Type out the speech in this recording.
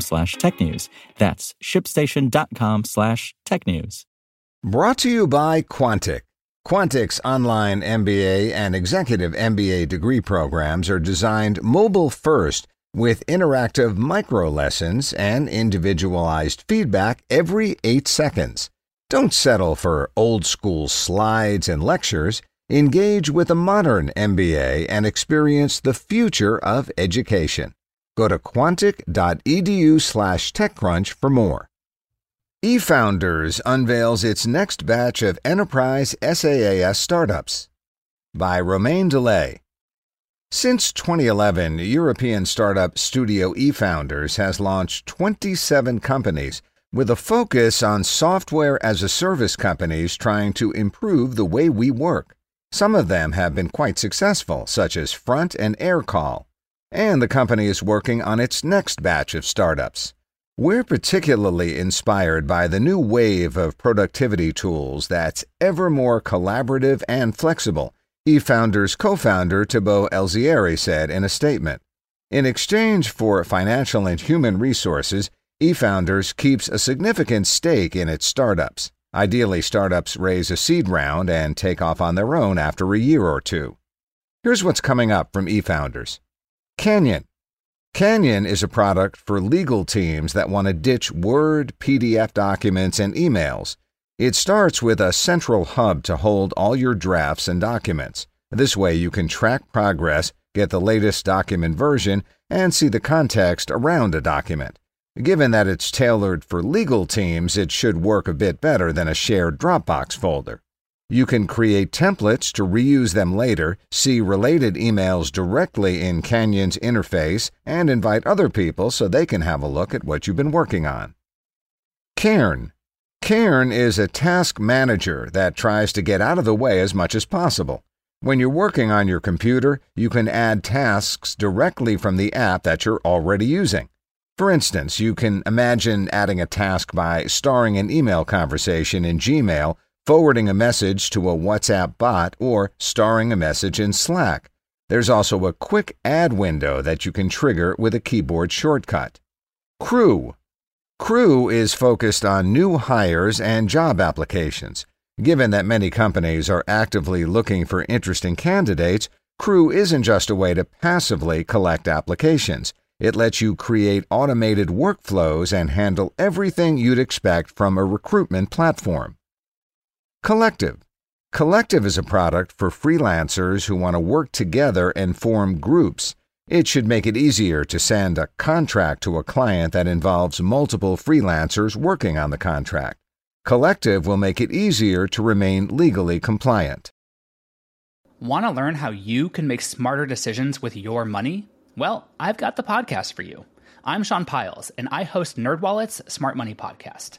slash technews. That's shipstation.com slash tech news. Brought to you by Quantic. Quantic's online MBA and executive MBA degree programs are designed mobile first with interactive micro lessons and individualized feedback every eight seconds. Don't settle for old school slides and lectures. Engage with a modern MBA and experience the future of education. Go to quantic.edu slash TechCrunch for more eFounders unveils its next batch of enterprise SaaS startups by Romain Dillet. Since 2011, European startup Studio eFounders has launched 27 companies with a focus on software as a service companies trying to improve the way we work. Some of them have been quite successful, such as Front and Aircall, and the company is working on its next batch of startups. We're particularly inspired by the new wave of productivity tools that's ever more collaborative and flexible, eFounders co founder Thibaud Elziere said in a statement. In exchange for financial and human resources, eFounders keeps a significant stake in its startups. Ideally, startups raise a seed round and take off on their own after a year or two. Here's what's coming up from eFounders Canyon Canyon is a product for legal teams that want to ditch Word, PDF documents, and emails. It starts with a central hub to hold all your drafts and documents. This way, you can track progress, get the latest document version, and see the context around a document. Given that it's tailored for legal teams, it should work a bit better than a shared Dropbox folder. You can create templates to reuse them later, see related emails directly in Canyon's interface, and invite other people so they can have a look at what you've been working on. Cairn. Cairn is a task manager that tries to get out of the way as much as possible. When you're working on your computer, you can add tasks directly from the app that you're already using. For instance, you can imagine adding a task by starring an email conversation in Gmail forwarding a message to a WhatsApp bot, or starring a message in Slack. There's also a quick add window that you can trigger with a keyboard shortcut. Crew. Crew is focused on new hires and job applications. Given that many companies are actively looking for interesting candidates, Crew isn't just a way to passively collect applications. It lets you create automated workflows and handle everything you'd expect from a recruitment platform. Collective. Collective is a product for freelancers who want to work together and form groups. It should make it easier to send a contract to a client that involves multiple freelancers working on the contract. Collective will make it easier to remain legally compliant. Want to learn how you can make smarter decisions with your money? Well, I've got the podcast for you. I'm Sean Pyles, and I host NerdWallet's Smart Money Podcast.